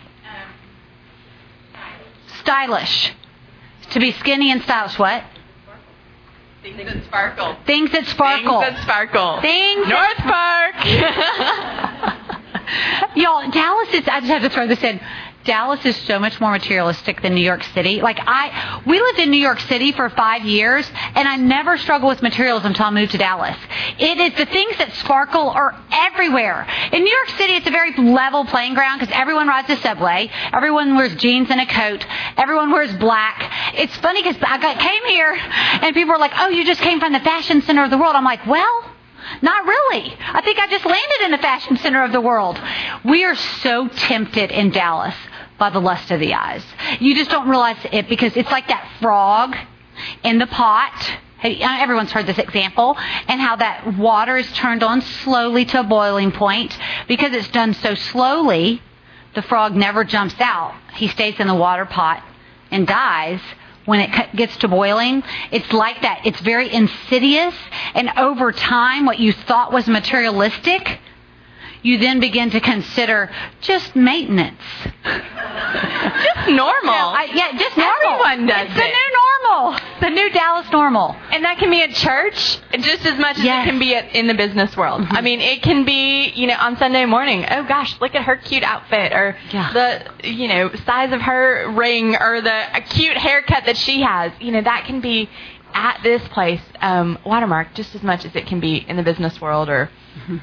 Stylish. To be skinny and stylish. What? Things that sparkle. Things that sparkle. Things that sparkle. Things North Park. Y'all, Dallas is, I just have to throw this in. Dallas is so much more materialistic than New York City. Like I, we lived in New York City for five years, and I never struggled with materials until I moved to Dallas. It is the things that sparkle are everywhere. In New York City, it's a very level playing ground because everyone rides the subway, everyone wears jeans and a coat, everyone wears black. It's funny because I got, came here, and people were like, "Oh, you just came from the fashion center of the world." I'm like, "Well." Not really. I think I just landed in the fashion center of the world. We are so tempted in Dallas by the lust of the eyes. You just don't realize it because it's like that frog in the pot. Uh, everyone's heard this example, and how that water is turned on slowly to a boiling point. Because it's done so slowly, the frog never jumps out. He stays in the water pot and dies when it gets to boiling. It's like that. It's very insidious, and over time, what you thought was materialistic you then begin to consider just maintenance. just normal. I, yeah, just normal. Everyone does it's it. the new normal. The new Dallas normal. And that can be at church just as much as Yes. it can be at, in the business world. I mean, it can be, you know, on Sunday morning. Oh gosh, look at her cute outfit, or Yeah. the, you know, size of her ring, or the cute haircut that she has. You know, that can be at this place, um, Watermark, just as much as it can be in the business world, or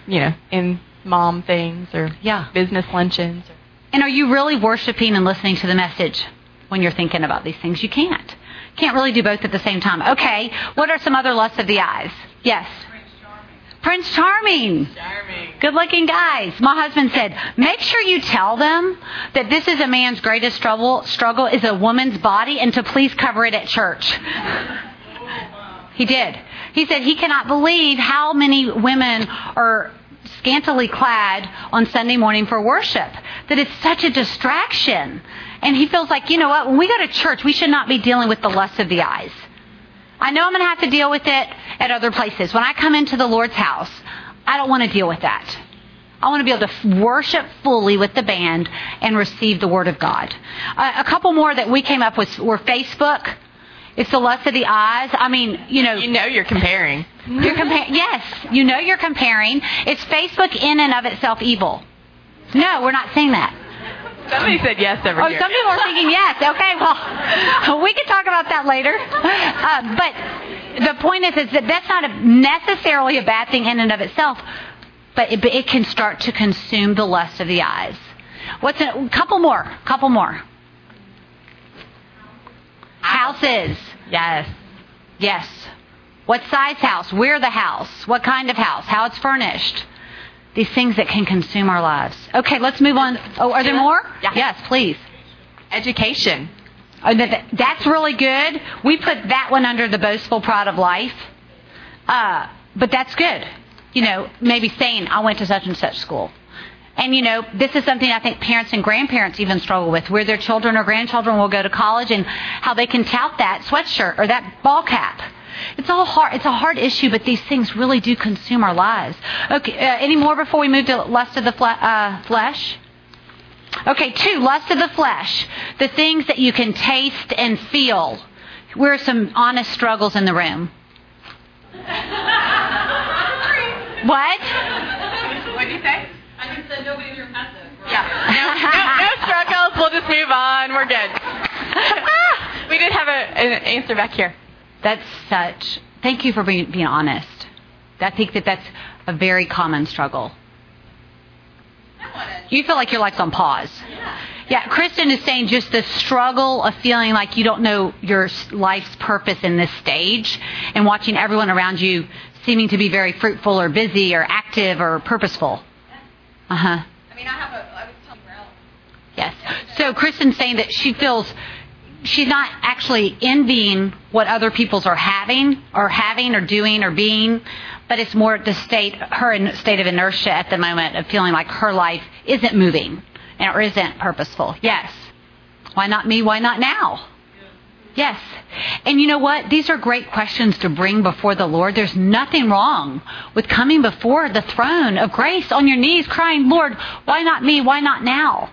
you know, in mom things, or Yeah. business luncheons. And are you really worshiping and listening to the message when you're thinking about these things? You can't. Can't really do both at the same time. Okay, what are some other lusts of the eyes? Yes. Prince Charming. Charming. Good looking guys. My husband said, make sure you tell them that this is a man's greatest struggle, struggle is a woman's body and to please cover it at church. He did. He said he cannot believe how many women are scantily clad on Sunday morning for worship. That it's such a distraction. And he feels like, you know what, when we go to church, we should not be dealing with the lust of the eyes. I know I'm going to have to deal with it at other places. When I come into the Lord's house, I don't want to deal with that. I want to be able to worship fully with the band and receive the Word of God. Uh, a couple more that we came up with were Facebook. It's the lust of the eyes. I mean, you know, You know, you're comparing. you're comparing. Yes, you know you're comparing. Is Facebook in and of itself evil? No, we're not saying that. Somebody said yes over Oh, here. some people are thinking yes. Okay, well, we can talk about that later. Uh, but the point is, is that that's not a, necessarily a bad thing in and of itself, but it, but it can start to consume the lust of the eyes. What's a couple more? Couple more. Houses. Yes. Yes. What size house? Where the house? What kind of house? How it's furnished? These things that can consume our lives. Okay, let's move on. Oh, are there more? Yeah. Yes, please. Education. Oh, that, that- that's really good. We put that one under the boastful pride of life. Uh, but that's good. You know, maybe saying, I went to such and such school. And you know, this is something I think parents and grandparents even struggle with, where their children or grandchildren will go to college and how they can tout that sweatshirt or that ball cap. It's all hard. It's a hard issue, but these things really do consume our lives. Okay, uh, any more before we move to lust of the fle- uh, flesh? Okay, two, lust of the flesh. The things that you can taste and feel. Where are some honest struggles in the room? what? What did you say? I just said nobody in your has this. Yeah. No, no. We'll just move on. We're good. Ah, we did have a, an answer back here. That's such. Thank you for being, being honest. I think that that's a very common struggle. You feel like your life's on pause. Yeah. Yeah, Kristen is saying just the struggle of feeling like you don't know your life's purpose in this stage and watching everyone around you seeming to be very fruitful or busy or active or purposeful. Uh huh. I mean, I have a. I was telling Ralph. Yes. So Kristen's saying that she feels she's not actually envying what other people's are having or having or doing or being, but it's more the state her state of inertia at the moment of feeling like her life isn't moving or isn't purposeful. Yes. Why not me? Why not now? Yes. And you know what? These are great questions to bring before the Lord. There's nothing wrong with coming before the throne of grace on your knees crying, Lord, why not me? Why not now?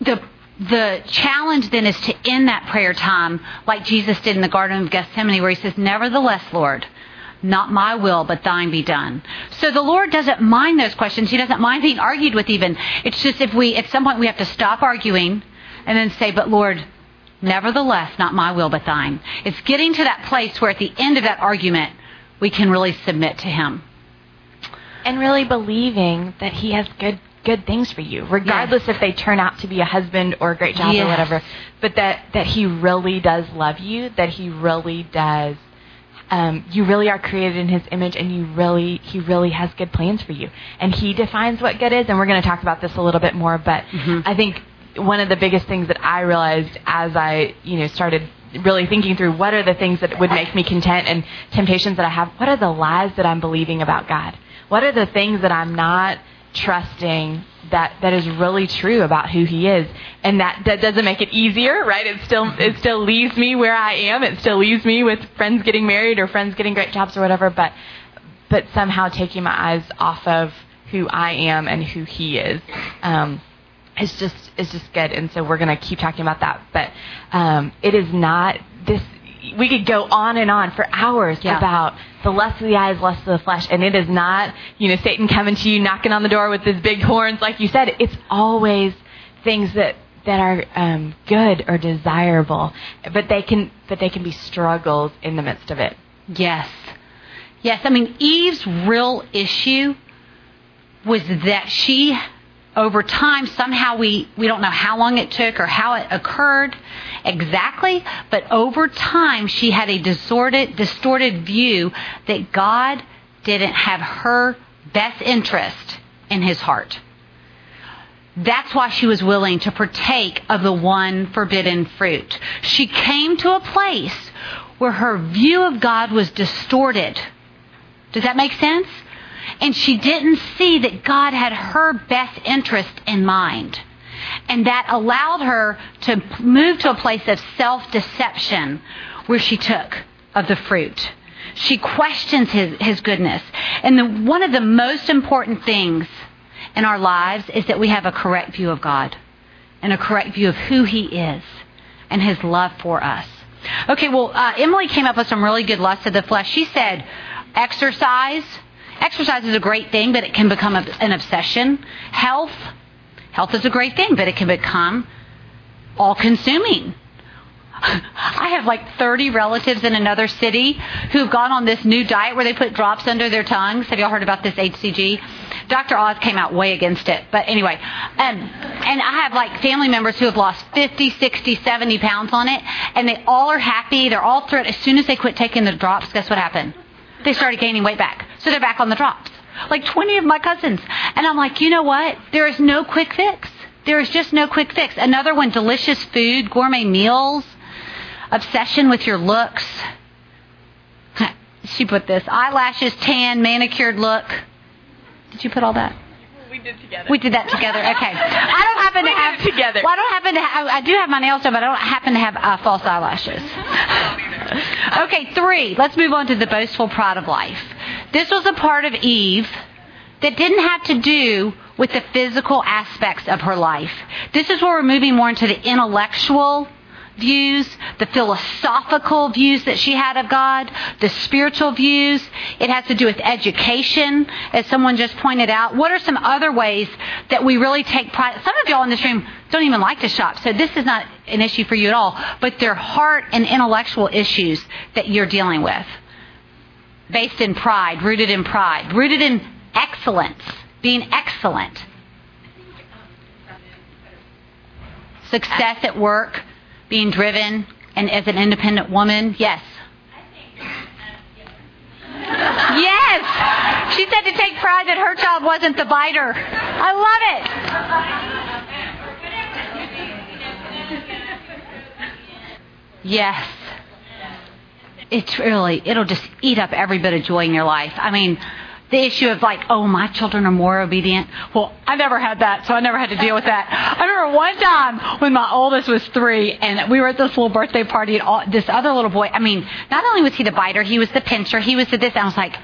The the challenge then is to end that prayer time like Jesus did in the Garden of Gethsemane, where he says, Nevertheless, Lord, not my will, but thine be done. So the Lord doesn't mind those questions. He doesn't mind being argued with even. It's just if we, at some point, we have to stop arguing and then say, But Lord, nevertheless, not my will, but thine. It's getting to that place where at the end of that argument, we can really submit to Him. And really believing that He has good good things for you, regardless if they turn out to be a husband or a great job Yes. or whatever. But that that He really does love you. That He really does. Um, you really are created in His image, and you really He really has good plans for you. And He defines what good is. And we're going to talk about this a little bit more. But I think one of the biggest things that I realized as I you know started really thinking through what are the things that would make me content and temptations that I have. What are the lies that I'm believing about God? What are the things that I'm not trusting that that is really true about who he is. And that that doesn't make it easier right? It still it still leaves me where i am. It still leaves me with friends getting married or friends getting great jobs or whatever but but somehow taking my eyes off of who i am and who he is. Um is just is just good. And so we're going to keep talking about that. But um it is not this we could go on and on for hours Yeah. about the lust of the eyes, lust of the flesh, and it is not, you know, Satan coming to you, knocking on the door with his big horns, like you said. It's always things that that are um, good or desirable, but they can but they can be struggles in the midst of it. Yes. Yes. I mean, Eve's real issue was that she, over time, somehow we, we don't know how long it took or how it occurred exactly, but over time she had a distorted, distorted view that God didn't have her best interest in his heart. That's why she was willing to partake of the one forbidden fruit. She came to a place where her view of God was distorted. Does that make sense? And she didn't see that God had her best interest in mind. And that allowed her to move to a place of self deception where she took of the fruit. She questions his, his goodness. And the, one of the most important things in our lives is that we have a correct view of God and a correct view of who He is and His love for us. Okay, well, uh, Emily came up with some really good lust of the flesh. She said, exercise. Exercise is a great thing, but it can become an obsession. Health. Health is a great thing, but it can become all consuming. I have like 30 relatives in another city who've gone on this new diet where they put drops under their tongues. Have y'all heard about this HCG? Dr. Oz came out way against it. But anyway, um, and I have like family members who have lost 50, 60, 70 pounds on it, and they all are happy. They're all thrilled. As soon as they quit taking the drops, guess what happened? They started gaining weight back. So they're back on the drops. Like 20 of my cousins. And I'm like, you know what? There is no quick fix. There is just no quick fix. Another one, delicious food, gourmet meals, obsession with your looks. She put this eyelashes, tan, manicured look. Did you put all that? We did together. We did that together. Okay. I don't happen to We did have together. Well, I don't happen to have. I do have my nails done, but I don't happen to have uh, false eyelashes. Okay, three. Let's move on to the boastful pride of life. This was a part of Eve that didn't have to do with the physical aspects of her life. This is where we're moving more into the intellectual views, the philosophical views that she had of God, the spiritual views. It has to do with education, as someone just pointed out. What are some other ways that we really take pride? Some of y'all in this room don't even like to shop, so this is not an issue for you at all, but they're heart and intellectual issues that you're dealing with. Based in pride, rooted in pride, rooted in excellence, being excellent. Success at work, being driven, and as an independent woman, yes. Yes! She said to take pride that her child wasn't the biter. I love it. Yes. It's really, it'll just eat up every bit of joy in your life. I mean, the issue of like, oh, my children are more obedient. Well, I never had that, so I never had to deal with that. I remember one time when my oldest was three, and we were at this little birthday party, and all, this other little boy. I mean, not only was he the biter, he was the pincher, he was the this. And I was like,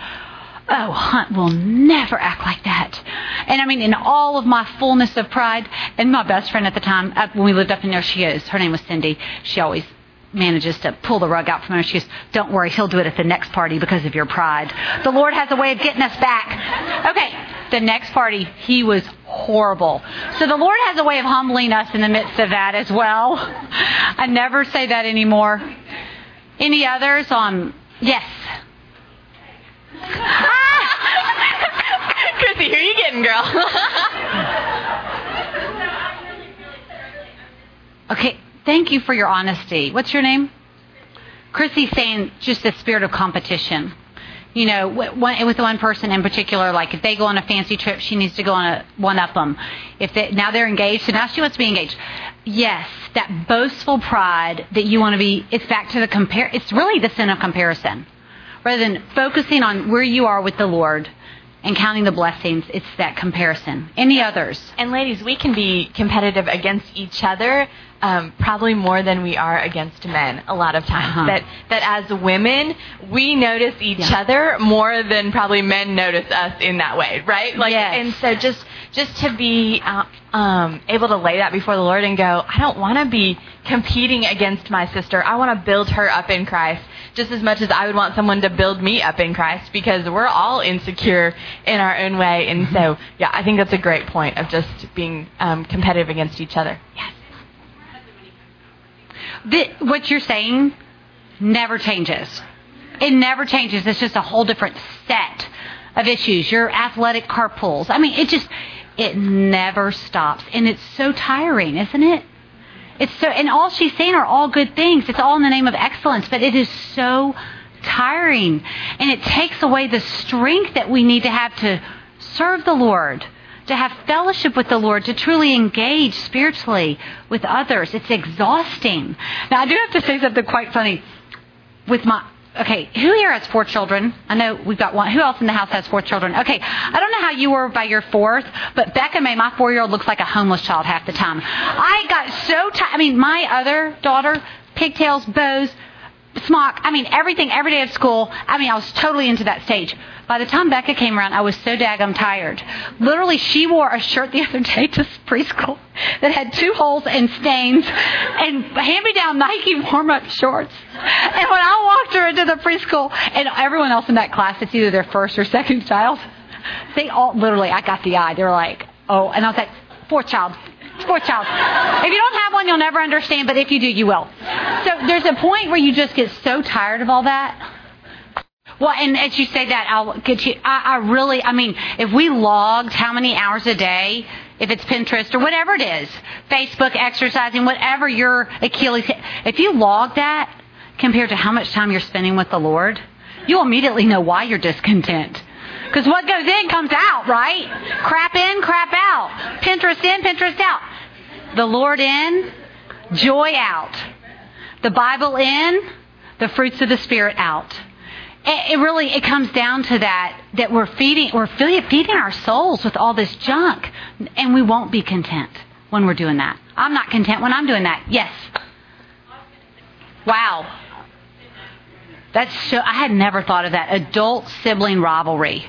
oh, Hunt will never act like that. And I mean, in all of my fullness of pride, and my best friend at the time, uh, when we lived up in there, she is. Her name was Cindy. She always manages to pull the rug out from under. She goes, Don't worry, he'll do it at the next party because of your pride. The Lord has a way of getting us back. Okay, the next party, he was horrible. So the Lord has a way of humbling us in the midst of that as well. I never say that anymore. Any others on? Yes. Chrissy, who are you getting, girl? Okay, thank you for your honesty. What's your name? Chrissy's saying just the spirit of competition. You know, with one person in particular, like if they go on a fancy trip, she needs to go on a one up them. If they, now they're engaged, so now she wants to be engaged. Yes, that boastful pride that you want to be. It's back to the compare. It's really the sin of comparison, rather than focusing on where you are with the Lord and counting the blessings. It's that comparison. Any others? and ladies, we can be competitive against each other, um, probably more than we are against men. A lot of times, Uh-huh. that that as women, we notice each Yeah. other more than probably men notice us in that way, right? Like, Yes. and so just just to be uh, um, able to lay that before the Lord and go, I don't want to be competing against my sister. I want to build her up in Christ just as much as I would want someone to build me up in Christ because we're all insecure in our own way. And so, yeah, I think that's a great point of just being um, competitive against each other. Yes. the, what you're saying never changes. It never changes. It's just a whole different set of issues. Your athletic carpools. I mean, it just, it never stops. And it's so tiring, isn't it? It's so, and all she's saying are all good things. It's all in the name of excellence, but it is so tiring. And it takes away the strength that we need to have to serve the Lord, to have fellowship with the Lord, to truly engage spiritually with others. It's exhausting. Now, I do have to say something quite funny with my okay who here has four children? I know we've got one. Who else in the house has four children? Okay i don't know how you were by your fourth but becca may my four year old looks like a homeless child half the time. I got so tired i mean my other daughter pigtails bows smock i mean everything every day at school i mean i was totally into that stage by the time Becca came around, I was so daggum tired. Literally, she wore a shirt the other day to preschool that had two holes and stains and hand-me-down Nike warm-up shorts. And when I walked her into the preschool, and everyone else in that class, it's either their first or second child, they all, literally, I got the eye. They were like, oh, and I was like, fourth child, fourth child. If you don't have one, you'll never understand, but if you do, you will. So there's a point where you just get so tired of all that. Well, and as you say that, I'll get you. I, I really, I mean, if we logged how many hours a day, if it's Pinterest or whatever it is, Facebook, exercising, whatever your Achilles, if you log that compared to how much time you're spending with the Lord, you'll immediately know why you're discontent. Because what goes in comes out, right? Crap in, crap out. Pinterest in, Pinterest out. The Lord in, joy out. The Bible in, the fruits of the Spirit out. it, it really it comes down to that that we're feeding we're feeding feeding our souls with all this junk, and we won't be content when we're doing that. I'm not content when I'm doing that. Yes. Wow. That's so. I had never thought of that. Adult sibling rivalry,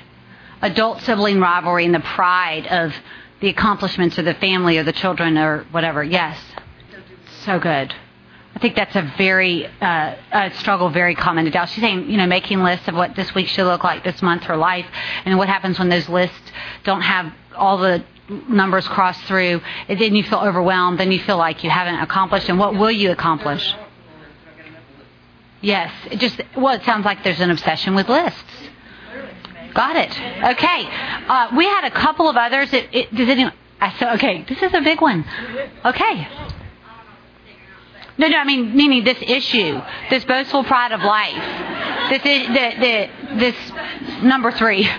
adult sibling rivalry, and the pride of the accomplishments of the family or the children or whatever. Yes. So good. I think that's a very uh, a struggle, very common to Dallas. She's saying, you know, making lists of what this week should look like, this month, her life, and what happens when those lists don't have all the numbers crossed through. And then you feel overwhelmed. Then you feel like you haven't accomplished. And what will you accomplish? Yes, it just well, it sounds like there's an obsession with lists. Got it. Okay, uh, we had a couple of others. It, it, does anyone? I said, okay, this is a big one. Okay. No, no, I mean meaning this issue, this boastful pride of life, this is, the, the, this number three.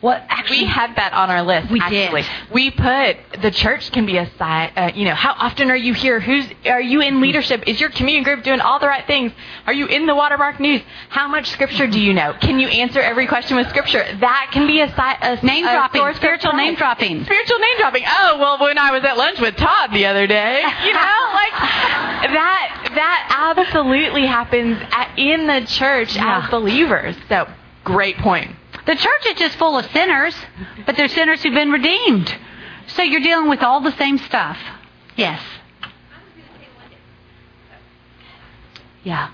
What actually, we had that on our list. We actually. did. We put the church can be a side. Uh, you know, how often are you here? Who's are you in leadership? Is your communion group doing all the right things? Are you in the Watermark News? How much scripture do you know? Can you answer every question with scripture? That can be a, si- a Name a dropping, spiritual name dropping. Spiritual name dropping. Oh well, when I was at lunch with Todd the other day, you know, like that. That absolutely happens at, in the church Yeah. as believers. So great point. The church is just full of sinners, but they're sinners who've been redeemed. So you're dealing with all the same stuff. Yes. Yeah.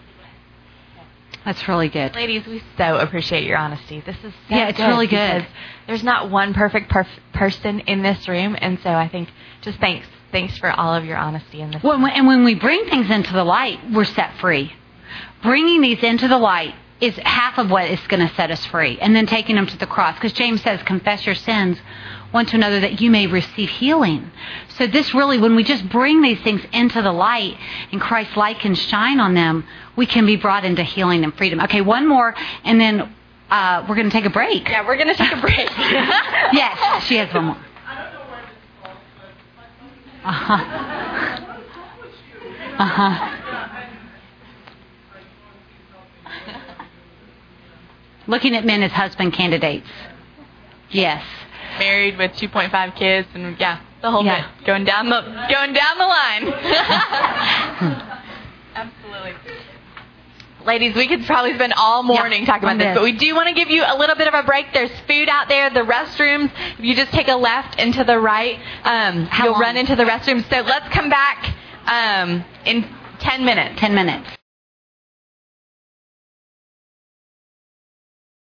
That's really good. Ladies, we so appreciate your honesty. This is so Yeah, it's really good. There's not one perfect perf- person in this room, and so I think just thanks, thanks for all of your honesty in this. When- and when we bring things into the light, we're set free. Bringing these into the light is half of what is going to set us free. And then taking them to the cross. Because James says, confess your sins one to another that you may receive healing. So this really, when we just bring these things into the light and Christ's light can shine on them, we can be brought into healing and freedom. Okay, one more, and then uh, we're going to take a break. Yeah, we're gonna take a break. yes, she has one more. Uh huh. Uh huh. Looking at men as husband candidates. Yes. Married with 2.5 kids, and yeah, the whole Yeah. bit going down the going down the line. Absolutely. Ladies, we could probably spend all morning Yeah, talking about this, but we do want to give you a little bit of a break. There's food out there, the restrooms. If you just take a left and to the right, um, you'll long? run into the restrooms. So let's come back um, in 10 minutes. Ten minutes.